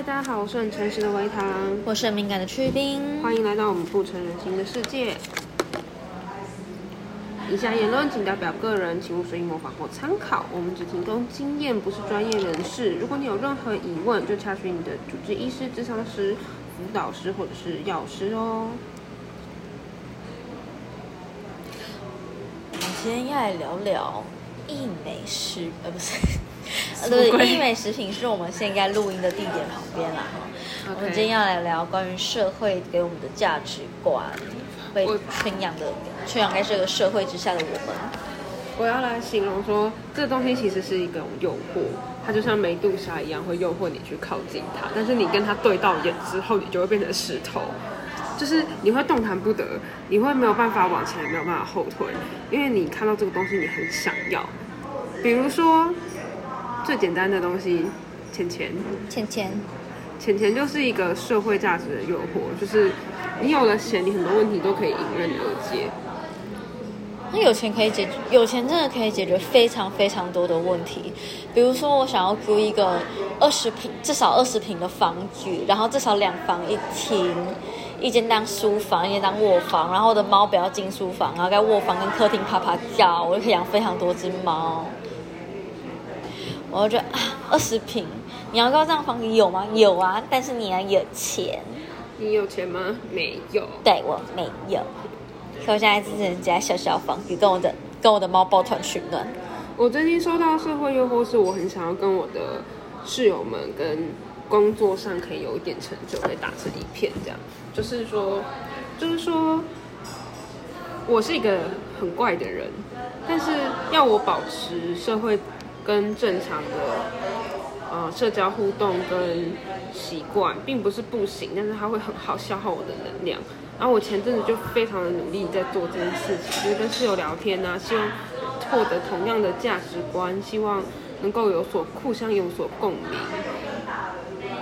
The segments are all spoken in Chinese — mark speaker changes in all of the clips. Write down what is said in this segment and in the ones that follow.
Speaker 1: 嗨，大家好，我是很诚实的维糖，
Speaker 2: 我是很敏感的去冰。
Speaker 1: 欢迎来到我们不成人形的世界。以下言论仅代表个人，请勿随意模仿或参考。我们只提供经验，不是专业人士。如果你有任何疑问，就查询你的主治医师、咨商师、辅导师或者是药师哦。
Speaker 2: 我们今天要来聊聊医美食，呃，不是，对，益美食品是我们现在录音的地点旁边啦。哈我们今天要来聊关于社会给我们的价值观，被
Speaker 1: 我
Speaker 2: 圈养的，圈养在这个社会之下的我们。
Speaker 1: 我要来形容说，这东西其实是一种诱惑，它就像梅杜莎一样，会诱惑你去靠近它。但是你跟它对到眼之后，你就会变成石头，就是你会动弹不得，你会没有办法往前，也没有办法后退，因为你看到这个东西，你很想要。比如说最简单的东西，钱钱，
Speaker 2: 钱钱，
Speaker 1: 钱钱就是一个社会价值的诱惑，就是你有了钱，你很多问题都可以迎刃而解。
Speaker 2: 那有钱可以解决，有钱真的可以解决非常非常多的问题。比如说，我想要租一个二十平，至少二十平的房子，然后至少两房一厅，一间当书房，一间当卧房，然后我的猫不要进书房，然后在卧房跟客厅啪啪叫，我就可以养非常多只猫。我就觉得啊，二十平，你要知道这样房子有吗？有啊，但是你要有钱。
Speaker 1: 你有钱吗？没有。
Speaker 2: 对我没有，所以我现在只能家小小房子，跟我的跟我的猫抱团取暖。
Speaker 1: 我最近受到社会诱惑，是我很想要跟我的室友们跟工作上可以有一点成就，可以打成一片，这样。就是说，就是说，我是一个很怪的人，但是要我保持社会跟正常的呃社交互动跟习惯，并不是不行，但是它会很好消耗我的能量。然后我前阵子就非常的努力在做这件事情，就是跟室友聊天啊，希望获得同样的价值观，希望能够有所互相有所共鸣。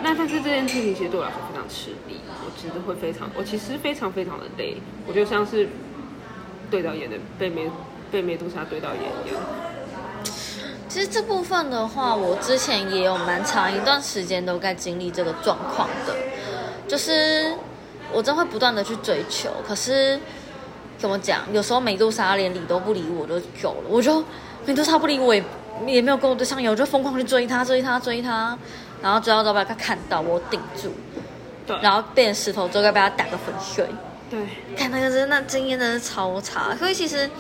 Speaker 1: 那但是这件事情其实对我来说非常吃力，我其实会非常，我其实非常非常的累，我就像是对到眼的被梅被梅杜莎对到眼一样。
Speaker 2: 其实这部分的话，我之前也有蛮长一段时间都在经历这个状况的，就是我真会不断的去追求，可是怎么讲，有时候美杜莎连理都不理我就走了，我就美杜莎不理我也也没有跟我对象有，我就疯狂去追他追他追他，然后追到之后被他看到我顶住，
Speaker 1: 对，
Speaker 2: 然后变成石头之后该被他打个粉碎。
Speaker 1: 对，
Speaker 2: 看那个真的经验真的是超差，所以其实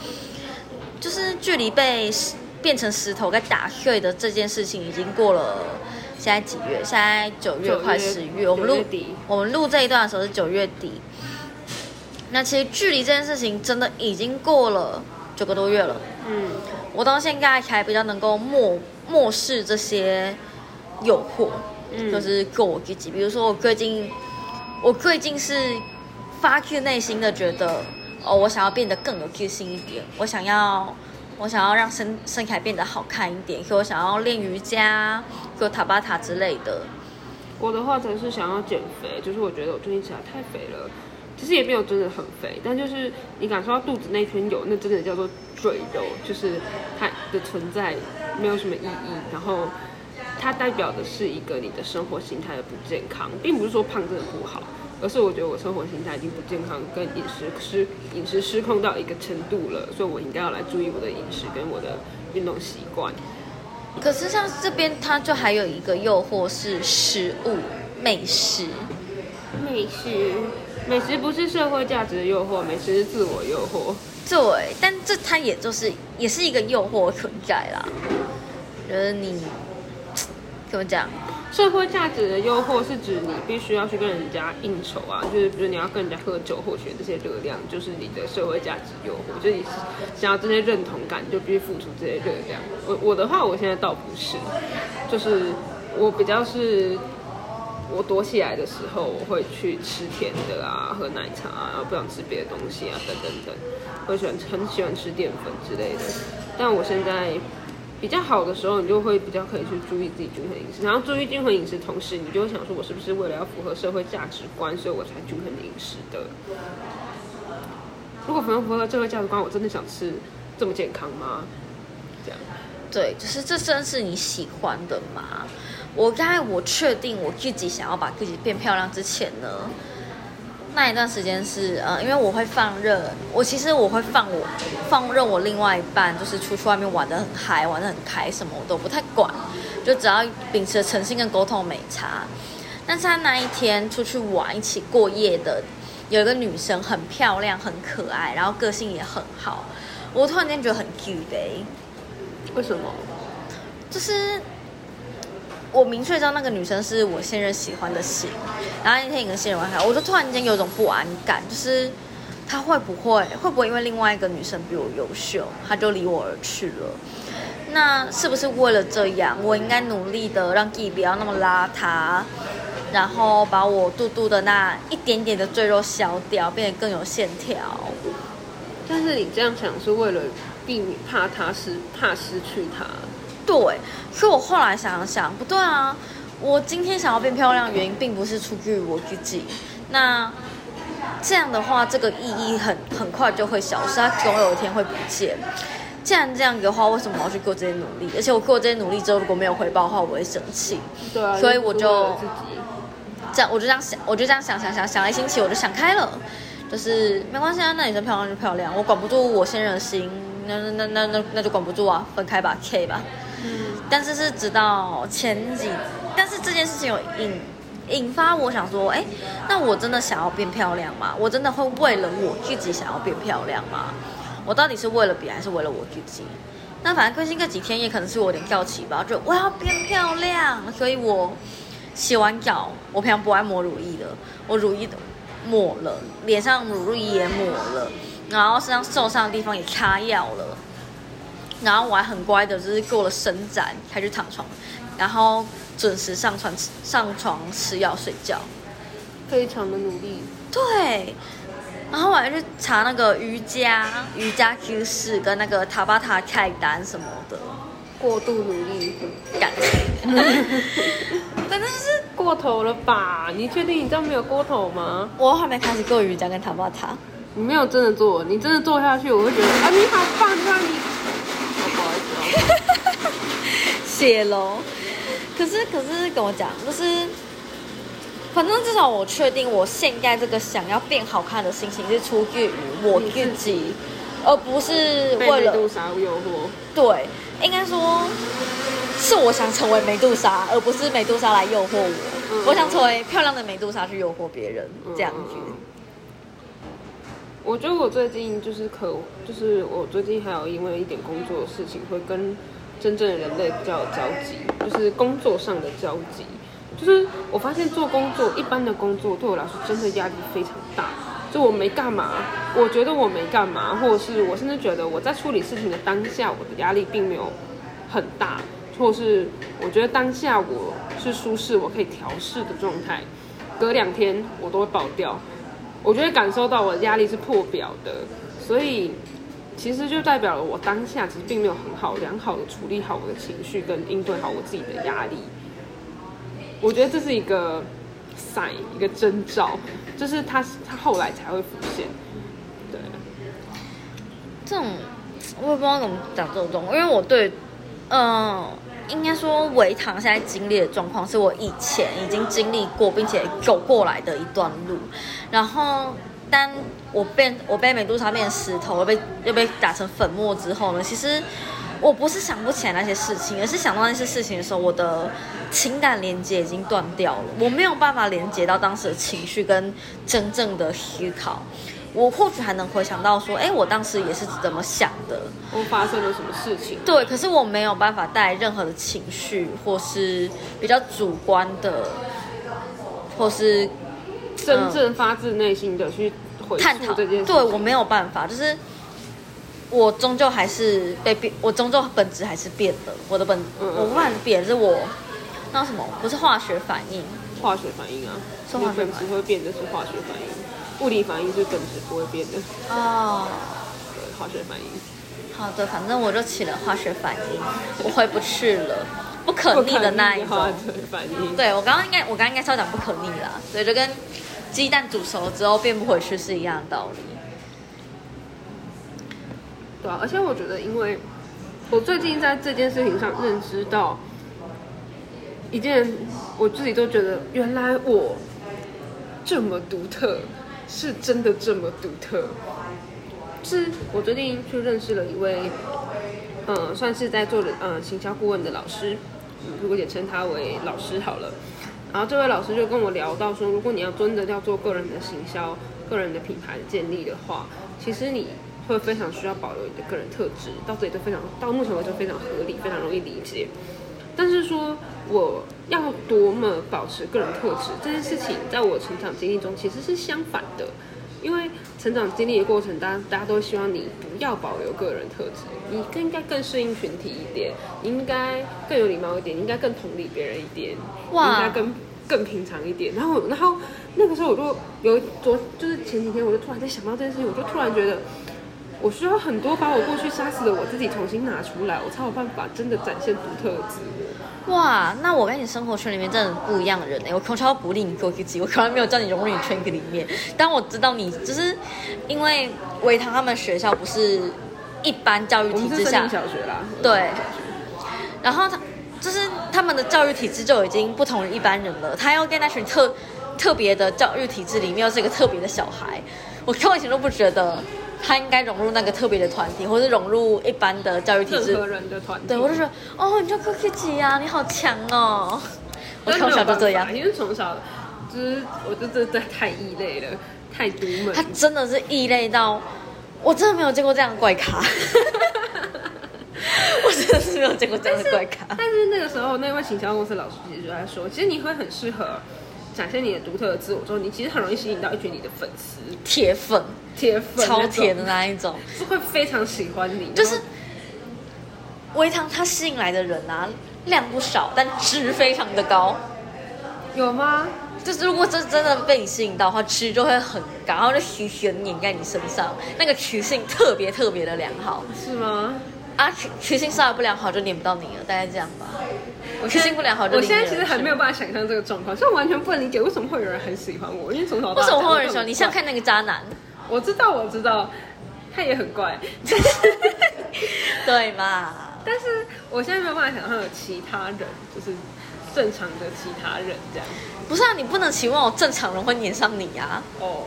Speaker 2: 就是距离被石变成石头该打碎的这件事情已经过了。现在几月？现在九月快十月，我们录我们录这一段的时候是九月底。那其实距离这件事情真的已经过了九个多月了。
Speaker 1: 嗯，
Speaker 2: 我到现在才比较能够漠漠视这些诱惑，
Speaker 1: 嗯
Speaker 2: 就是做我自己。比如说，我最近，我最近是发自内心的觉得，哦，我想要变得更有自信一点，我想要，我想要让身身材变得好看一点，所以我想要练瑜伽，做塔巴塔之类的。
Speaker 1: 我的话则是想要减肥，就是我觉得我最近起来太肥了，其实也没有真的很肥，但就是你感受到肚子那圈有，那真的叫做赘肉，就是它的存在没有什么意义，然后它代表的是一个你的生活形态的不健康，并不是说胖真的不好，而是我觉得我生活形态已经不健康，跟饮食失饮食失控到一个程度了，所以我应该要来注意我的饮食跟我的运动习惯。
Speaker 2: 可是像这边，它就还有一个诱惑是食物、美食。
Speaker 1: 美食，美食不是社会价值的诱惑，美食是自我诱惑。
Speaker 2: 对，但这它也就是也是一个诱惑存在啦。就是你怎么讲？
Speaker 1: 社会价值的诱惑是指你必须要去跟人家应酬啊，就是比如你要跟人家喝酒获取这些热量，就是你的社会价值诱惑，就是你想要这些认同感，就必须付出这些热量。我我的话，我现在倒不是，就是我比较是。我躲起来的时候，我会去吃甜的啊，喝奶茶啊，然后不想吃别的东西啊，等等等。我喜欢很喜欢吃淀粉之类的，但我现在比较好的时候，你就会比较可以去注意自己均衡饮食。然后注意均衡饮食，同时你就会想说，我是不是为了要符合社会价值观，所以我才均衡饮食的？如果符合符合社会价值观，我真的想吃这么健康吗？这样。
Speaker 2: 对，就是这真是你喜欢的吗？我刚才我确定我自己想要把自己变漂亮之前呢，那一段时间是呃，因为我会放任，我其实我会放我放任我另外一半，就是出去外面玩的很嗨，玩的很开，什么我都不太管，就只要秉持诚信跟沟通没差。但是他那一天出去玩一起过夜的有一个女生很漂亮很可爱，然后个性也很好，我突然间觉得很 cute 欸
Speaker 1: 为什么？
Speaker 2: 就是我明确知道那个女生是我现任喜欢的型，然后那天也跟现任玩开，我就突然间有种不安感，就是她会不会会不会因为另外一个女生比我优秀，她就离我而去了？那是不是为了这样，我应该努力的让自己不要那么邋遢，然后把我肚肚的那一点点的赘肉消掉，变得更有线条？
Speaker 1: 但是你这样想是为了避免怕他失怕失去他，
Speaker 2: 对，可我后来想想，不对啊，我今天想要变漂亮的原因，并不是出于我自己。那这样的话，这个意义很很快就会消失，它总有一天会不见。既然这样的话，为什么我要去做这些努力？而且我做这些努力之后，如果没有回报的话，我会生气。
Speaker 1: 对啊，
Speaker 2: 所以我就这样，我就这样想，我就这样想想想想了一星期，我就想开了，就是没关系啊，那女生漂亮就漂亮，我管不住我先任的心，那那那那那那就管不住啊，分开吧，K 吧。但是是直到前几，但是这件事情有引引发我想说，哎，那我真的想要变漂亮吗？我真的会为了我自己想要变漂亮吗？我到底是为了别人还是为了我自己？那反正更新这几天也可能是我有点好奇吧，就我要变漂亮，所以我洗完澡，我平常不爱抹乳液的，我乳液的抹了，脸上乳液也抹了，然后身上受伤的地方也擦药了。然后我还很乖的，就是过了伸展，才去躺床，然后准时上床上床吃药睡觉。
Speaker 1: 非常的努力。
Speaker 2: 对，然后我还去查那个瑜伽瑜伽 Q 式跟那个塔巴塔菜单什么的，
Speaker 1: 过度努力，
Speaker 2: 感觉，反正就是
Speaker 1: 过头了吧？你确定你这样没有过头吗？
Speaker 2: 我还没开始做瑜伽跟塔巴塔。
Speaker 1: 你没有真的做，你真的做下去，我会觉得啊，你好棒，你看你。哦不好意思哦。
Speaker 2: 谢喽。可是可是跟我讲，就是反正至少我确定，我现在这个想要变好看的心情是出自于我自己，而不是
Speaker 1: 被
Speaker 2: 为了
Speaker 1: 美杜莎诱惑。
Speaker 2: 对，应该说是我想成为美杜莎，而不是美杜莎来诱惑我。
Speaker 1: 嗯
Speaker 2: 我想成为漂亮的美杜莎去诱惑别人，这样子。
Speaker 1: 嗯我觉得我最近就是可，就是我最近还有因为一点工作的事情，会跟真正的人类比较有交集，就是工作上的交集。就是我发现做工作，一般的工作对我来说真的压力非常大。就我没干嘛，我觉得我没干嘛，或者是我甚至觉得我在处理事情的当下，我的压力并没有很大，或是我觉得当下我是舒适，我可以调试的状态。隔两天我都会爆掉，我就会感受到我的压力是破表的，所以其实就代表了我当下其实并没有很好良好的处理好我的情绪跟应对好我自己的压力。我觉得这是一个 sign，一个征兆，就是它它后来才会浮现。对，
Speaker 2: 这种我也不知道怎么讲这种状况，因为我对，嗯、应该说维唐现在经历的状况，是我以前已经经历过并且走过来的一段路。然后，当我变我被美杜莎变成石头，又被又被打成粉末之后呢，其实我不是想不起来那些事情，而是想到那些事情的时候，我的情感连接已经断掉了，我没有办法连接到当时的情绪跟真正的思考。我或许还能回想到说，哎，我当时也是怎么想的，
Speaker 1: 我发生了什么事情？
Speaker 2: 对，可是我没有办法带任何的情绪，或是比较主观的，或是
Speaker 1: 真正发自内心的去回
Speaker 2: 探讨。对我没有办法，就是我终究还是被变，我终究本质还是变的。我的本，
Speaker 1: 嗯
Speaker 2: 我不管变，是我那什么，不是化学反应，
Speaker 1: 化学反应啊，
Speaker 2: 是化学
Speaker 1: 你本质会变的是化学反应，物理反应是本质不会变的。
Speaker 2: 哦。
Speaker 1: 对，化学反应。
Speaker 2: 好的，反正我就起了化学反应，我回不去了，不可逆的那一种。
Speaker 1: 化学反应。
Speaker 2: 对我刚刚应该，我刚刚应该是要讲不可逆啦，对，就跟鸡蛋煮熟之后变不回去是一样的道理。
Speaker 1: 对啊，而且我觉得，因为我最近在这件事情上认知到一件，我自己都觉得原来我这么独特，是真的这么独特。是我最近去认识了一位，嗯，算是在做的嗯行销顾问的老师，如果也称他为老师好了。然后这位老师就跟我聊到说，如果你要真的要做个人的行销、个人的品牌的建立的话，其实你会非常需要保留你的个人特质，到这里都非常到目前为止非常合理，非常容易理解。但是说我要多么保持个人特质这件事情，在我成长经历中其实是相反的。因为成长经历的过程，大家大家都希望你不要保留个人特质，你更应该更适应群体一点，你应该更有礼貌一点，你应该更同理别人一点，应该更更平常一点。然后，然后那个时候我就有昨就是前几天，我就突然在想到这件事情，我就突然觉得。我需要很多把我过去杀死的我自己重新拿出来，我才有办法真的展现独特的自
Speaker 2: 我。哇，那我跟你生活圈里面真的不一样的人哎，我从小鼓励你做自己，我从来没有叫你融入你圈子里面。但我知道你就是因为维唐他们学校不是一般教育体制下
Speaker 1: 小学啦，
Speaker 2: 对。然后他就是他们的教育体制就已经不同于一般人了，他要跟那群特特别的教育体制里面又是一个特别的小孩，我从以前都不觉得。他应该融入那个特别的团体，或是融入一般的教育体制。
Speaker 1: 任何人的团体。
Speaker 2: 对，我就说，哦，你叫 Cookie 姐呀，你好强哦！我从小就这样，
Speaker 1: 因为从小就是，我就真的太异类了，太独门。
Speaker 2: 他真的是异类到，我真的没有见过这样的怪咖。我真的是没有见过这样的怪咖。
Speaker 1: 但是那个时候，那位行销公司老师其实就在说，其实你会很适合。展现你的独特的自我之后，你其实很容易吸引到一群你的粉丝，
Speaker 2: 铁粉，
Speaker 1: 铁粉，
Speaker 2: 超甜的那一种，
Speaker 1: 是会非常喜欢你。
Speaker 2: 就是微糖，它吸引来的人啊，量不少，但值非常的高。
Speaker 1: 有吗？
Speaker 2: 就是如果真真的被你吸引到的话，值就会很高，然后就虚虚掩盖你身上，那个曲性特别特别的良好，
Speaker 1: 是吗？
Speaker 2: 啊，曲曲性稍微不良好就黏不到你了，大概这样吧。我心不良好，
Speaker 1: 我现在其实还没有办法想象这个状况，所以我完全不能理解为什么会有人很喜欢我，因为从小
Speaker 2: 为什么会有人喜欢你？像看那个渣男，
Speaker 1: 我知道，我知道，他也很怪，
Speaker 2: 对嘛？
Speaker 1: 但是我现在没有办法想象有其他人，就是正常的其他人这样。
Speaker 2: 不是啊，你不能期望我正常人会黏上你呀。哦，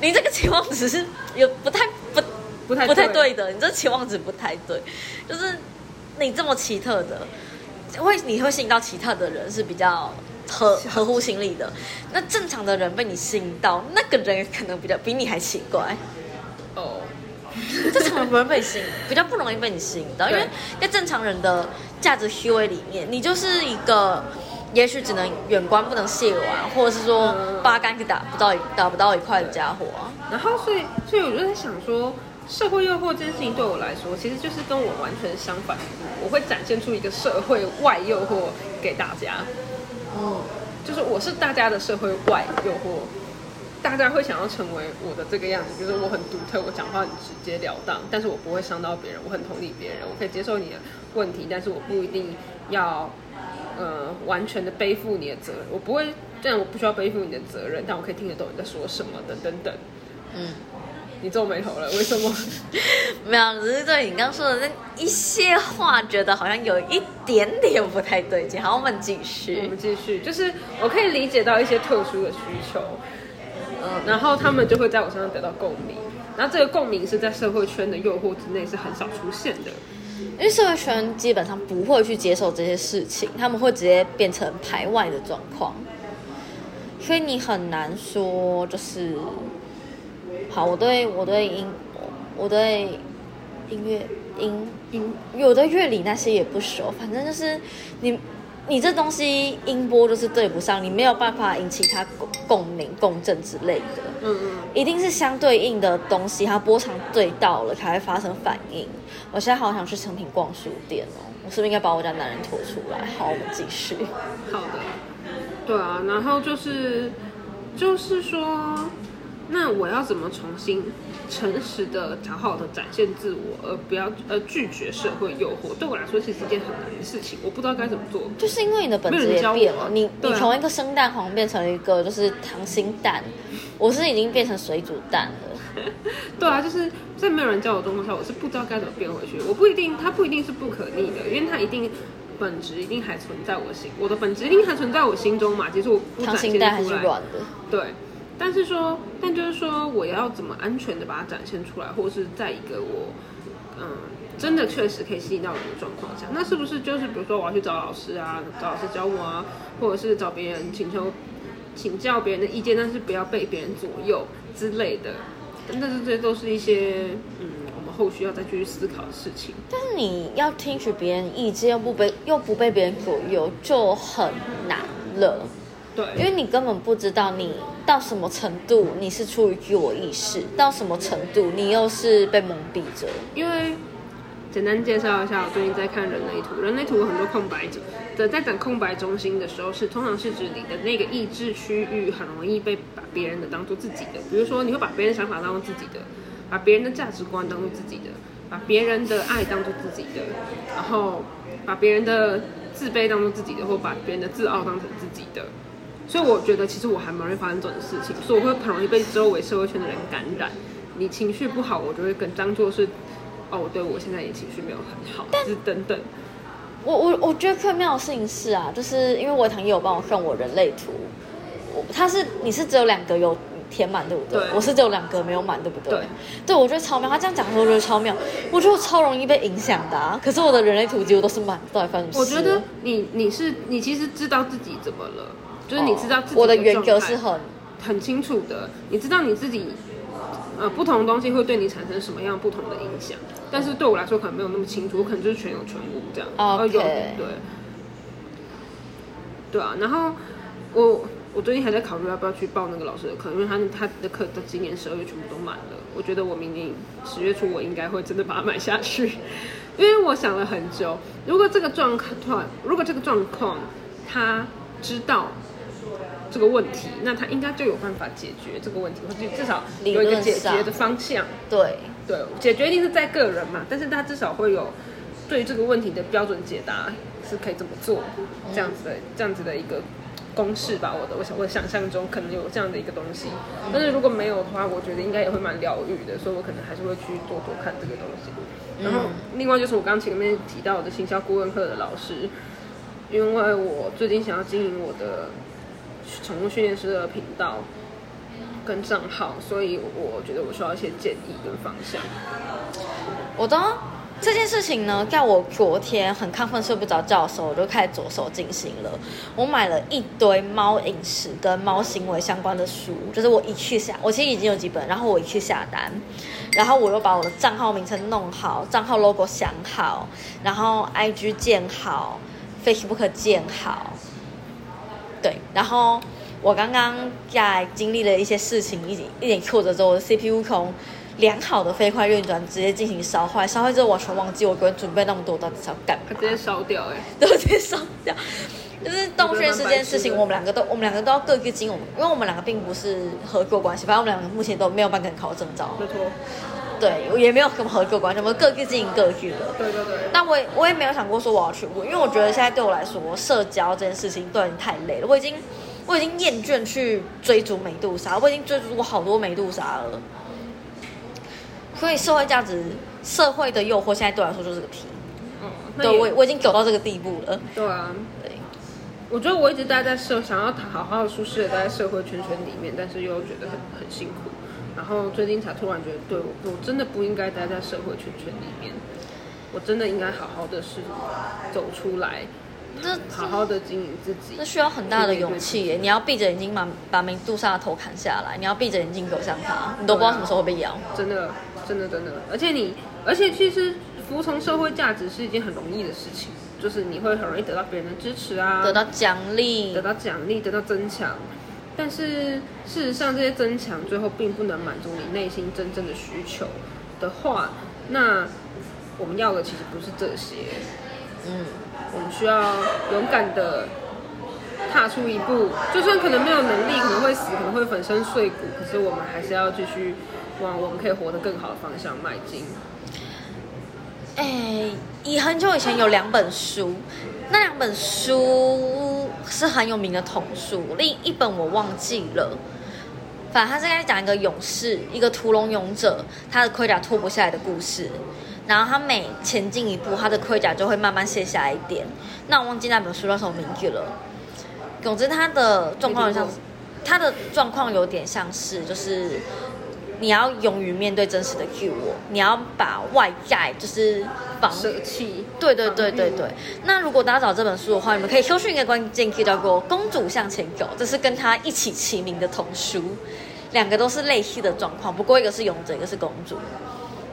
Speaker 2: 你这个期望值是有不太不
Speaker 1: 不太
Speaker 2: 不太对的，你这期望值不太对，就是你这么奇特的。会你会吸引到奇特的人是比较合合乎心理的，那正常的人被你吸引到，那个人可能比较比你还奇怪。哦，正常人不会被吸引，比较不容易被你吸引到，因为在正常人的价值虚伪里面，你就是一个也许只能远观不能亵玩，或者是说八竿子打不到打不到一块的家伙。
Speaker 1: 啊然后所以所以我就在想说。社会诱惑这件事情对我来说，其实就是跟我完全相反。我会展现出一个社会外诱惑给大家，嗯，就是我是大家的社会外诱惑，大家会想要成为我的这个样子，就是我很独特，我讲话很直截了当，但是我不会伤到别人，我很同理别人，我可以接受你的问题，但是我不一定要呃完全的背负你的责任，我不会，这样我不需要背负你的责任，但我可以听得懂你在说什么等等等，嗯。你皱眉头了，为什么？
Speaker 2: 没有，只是对你刚说的那一些话，觉得好像有一点点不太对劲。好，我们继续。
Speaker 1: 我们继续，就是我可以理解到一些特殊的需求，嗯，然后他们就会在我身上得到共鸣。然后这个共鸣是在社会圈的诱惑之内是很少出现的，
Speaker 2: 因为社会圈基本上不会去接受这些事情，他们会直接变成排外的状况，所以你很难说就是。好，我对我对音，我对音乐音音有的乐理那些也不熟，反正就是你你这东西音波就是对不上，你没有办法引起它共共鸣共振之类的。嗯嗯，一定是相对应的东西，它波长对到了才会发生反应。我现在好想去成品逛书店哦，我是不是应该把我家男人拖出来？好，我们继续。
Speaker 1: 好的，对啊，然后就是就是说。那我要怎么重新诚实的、讨好的展现自我，而不要呃拒绝社会诱惑？对我来说，其实是一件很难的事情。我不知道该怎么做。
Speaker 2: 就是因为你的本质也变了，你你从一个生蛋黄变成一个就是溏心蛋，我是已经变成水煮蛋了。
Speaker 1: 对啊，就是在没有人教我的状况下，我是不知道该怎么变回去。我不一定，它不一定是不可逆的，因为它一定本质一定还存在我心，我的本质一定还存在我心中嘛。其实我不展现
Speaker 2: 溏心蛋还是软的。
Speaker 1: 对。但是说，但就是说，我要怎么安全的把它展现出来，或是在一个我嗯真的确实可以吸引到人的状况下，那是不是就是比如说我要去找老师啊，找老师教我啊，或者是找别人请求请教别人的意见，但是不要被别人左右之类的。但是这些都是一些嗯，我们后续要再继续思考的事情。
Speaker 2: 但是你要听取别人意见，又不被又不被别人左右，就很难了。
Speaker 1: 对，
Speaker 2: 因为你根本不知道你到什么程度你是出于自我意识，到什么程度你又是被蒙蔽着。
Speaker 1: 因为简单介绍一下，我最近在看人类图，人类图有很多空白者，在讲空白中心的时候，是通常是指你的那个意志区域很容易被把别人的当做自己的，比如说你会把别人的想法当做自己的，把别人的价值观当做自己的，把别人的爱当做自己的，然后把别人的自卑当做自己的，或把别人的自傲当成自己的。所以我觉得，其实我还蛮容易发生这种事情，所以我会很容易被周围社会圈的人感染。你情绪不好，我就会跟当做是，哦，对我现在也情绪没有很好，但是等等。
Speaker 2: 我我我觉得最妙的事情是啊，就是因为我堂也有帮我送我人类图，我他是你是只有两个有填满对不对？
Speaker 1: 对
Speaker 2: 我是只有两个没有满对不对？
Speaker 1: 对，
Speaker 2: 对我觉得超妙。他这样讲的时候，我觉得超妙。我觉得我超容易被影响的啊。可是我的人类图几乎都是满，到底发生什么事
Speaker 1: 我觉得你你是你其实知道自己怎么了，就是你知道自己
Speaker 2: 我的原格
Speaker 1: 状态
Speaker 2: 是很
Speaker 1: 很清楚的，你知道你自己呃不同的东西会对你产生什么样不同的影响，但是对我来说可能没有那么清楚，我可能就是全有全无这样。有对，对啊，然后我我最近还在考虑要不要去报那个老师的课，因为他他的课到今年十二月全部都满了，我觉得我明年十月初我应该会真的把它买下去，因为我想了很久，如果这个状况，如果这个状况他知道这个问题，那他应该就有办法解决这个问题，或者至少有一个解决的方向。
Speaker 2: 对。
Speaker 1: 对，解决一定是在个人嘛，但是他至少会有对这个问题的标准解答是可以怎么做，这样子的这样子的一个公式吧。我的我想我想象中可能有这样的一个东西，但是如果没有的话，我觉得应该也会蛮疗愈的，所以我可能还是会去做多看这个东西。然后另外就是我刚前面提到的行销顾问课的老师，因为我最近想要经营我的宠物训练师的频道。跟账号，所以我觉得我需要一些建议跟方向。
Speaker 2: 我的这件事情呢，在我昨天很亢奋睡不着觉的时候，我就开始着手进行了。我买了一堆猫饮食跟猫行为相关的书，就是我一去下，我其实已经有几本，然后我一去下单，然后我又把我的账号名称弄好，账号 logo 想好，然后 IG 建好，Facebook 建好，对，然后。我刚刚在经历了一些事情，一点一点挫折之后，我的 CPU 从良好的飞快运转直接进行烧坏，烧坏之后完全忘记我昨天准备那么多到底是要干嘛，
Speaker 1: 直接烧掉哎、
Speaker 2: 都直接烧掉。就是洞穴这件事情，我们两个都我们两个都要各个经，我们因为我们两个并不是合作关系，反正我们两个目前都没有办法考证照，
Speaker 1: 没错，
Speaker 2: 对，我也没有什么合作关系，我们各自经营各自的。
Speaker 1: 对对对，
Speaker 2: 但我也我也没有想过说我要去问，因为我觉得现在对我来说，社交这件事情都已经太累了，我已经我已经厌倦去追逐美杜莎，我已经追逐过好多美杜莎了。所以社会价值、社会的诱惑，现在对我来说就是个
Speaker 1: 题。
Speaker 2: 对我我已经走到这个地步了。
Speaker 1: 对啊，
Speaker 2: 对，
Speaker 1: 我觉得我一直待在社，想要好好的舒适的待在社会圈圈里面，但是又觉得很很辛苦。然后最近才突然觉得，对我我真的不应该待在社会圈圈里面，我真的应该好好的是走出来，
Speaker 2: 这
Speaker 1: 好好的经营自己
Speaker 2: 这。需要很大的勇气耶！你要闭着眼睛把把美杜莎的头砍下来，你要闭着眼睛走向它，你都不知道什么时候会被咬。
Speaker 1: 真的，真的，真的，而且你，而且其实服从社会价值是一件很容易的事情，就是你会很容易得到别人的支持啊，
Speaker 2: 得到奖励
Speaker 1: 得，到奖励，得到增强。但是事实上，这些增强最后并不能满足你内心真正的需求的话，那我们要的其实不是这些，
Speaker 2: 嗯，
Speaker 1: 我们需要勇敢的踏出一步，就算可能没有能力，可能会死，可能会粉身碎骨，可是我们还是要继续往我们可以活得更好的方向迈进。
Speaker 2: 哎，以很久以前有两本书，那两本书是很有名的童书，另一本我忘记了。反正他是在讲一个勇士，一个屠龙勇者，他的盔甲脱不下来的故事。然后他每前进一步，他的盔甲就会慢慢卸下来一点。那我忘记那本书叫什么名字了。总之，他的状况像，他的状况有点像是，就是你要勇于面对真实的 Q 我，你要把外在就是防
Speaker 1: 舍弃。
Speaker 2: 对对对对对。那如果大家找这本书的话，你们可以搜寻一个关键 key 叫做“公主向前走”，这是跟他一起齐名的童书，两个都是类似的状况，不过一个是勇者，一个是公主。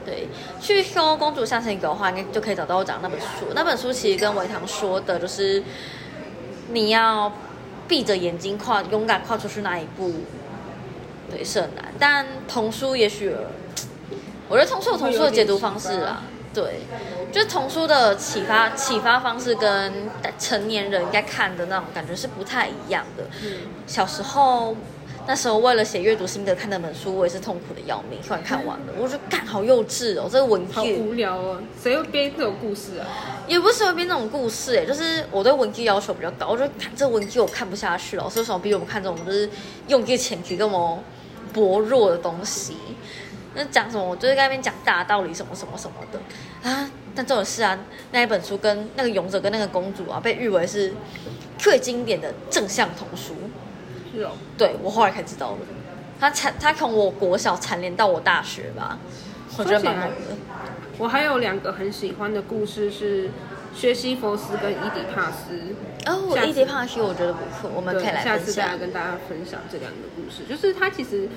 Speaker 2: 对，去搜《公主向前走》的话，应该就可以找到我讲那本书。那本书其实跟维唐说的，就是你要闭着眼睛跨，勇敢跨出去那一步，对，是很难。但童书也许，我觉得童书有童书的解读方式啊，对，就是童书的启发启发方式跟成年人应该看的那种感觉是不太一样的。小时候。那时候为了写阅读心得看那本书，我也是痛苦的要命。突然看完了，我就干好幼稚哦，这个文
Speaker 1: 好无聊哦，谁会编这种故事啊？
Speaker 2: 也不是会编那种故事哎，就是我对文具要求比较高，我就看这文具我看不下去了，所以什么逼我们看这种就是用这些前提跟我薄弱的东西。那讲什么？我就是在那边讲大道理什么什么什么的啊。但这种事啊，那一本书跟那个勇者跟那个公主啊，被誉为是最经典的正向童书。
Speaker 1: 是哦，
Speaker 2: 对我后来才知道的，他缠他从我国小缠连到我大学吧，我觉得蛮好的。
Speaker 1: 我还有两个很喜欢的故事是薛西佛斯跟伊底帕斯。
Speaker 2: 哦，伊底帕斯我觉得不错，我们可以来
Speaker 1: 下次再跟大家分享这两个故事。就是他其实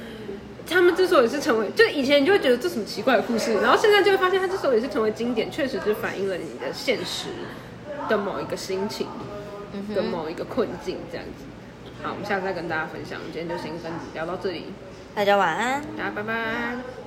Speaker 1: 他们之所以是成为，就以前你就会觉得这什么奇怪的故事，然后现在就会发现他之所以是成为经典，确实是反映了你的现实的某一个心情，的某一个困境这样子。好，我们下次再跟大家分享。今天就先跟聊到这里，
Speaker 2: 大家晚安，
Speaker 1: 大家拜拜。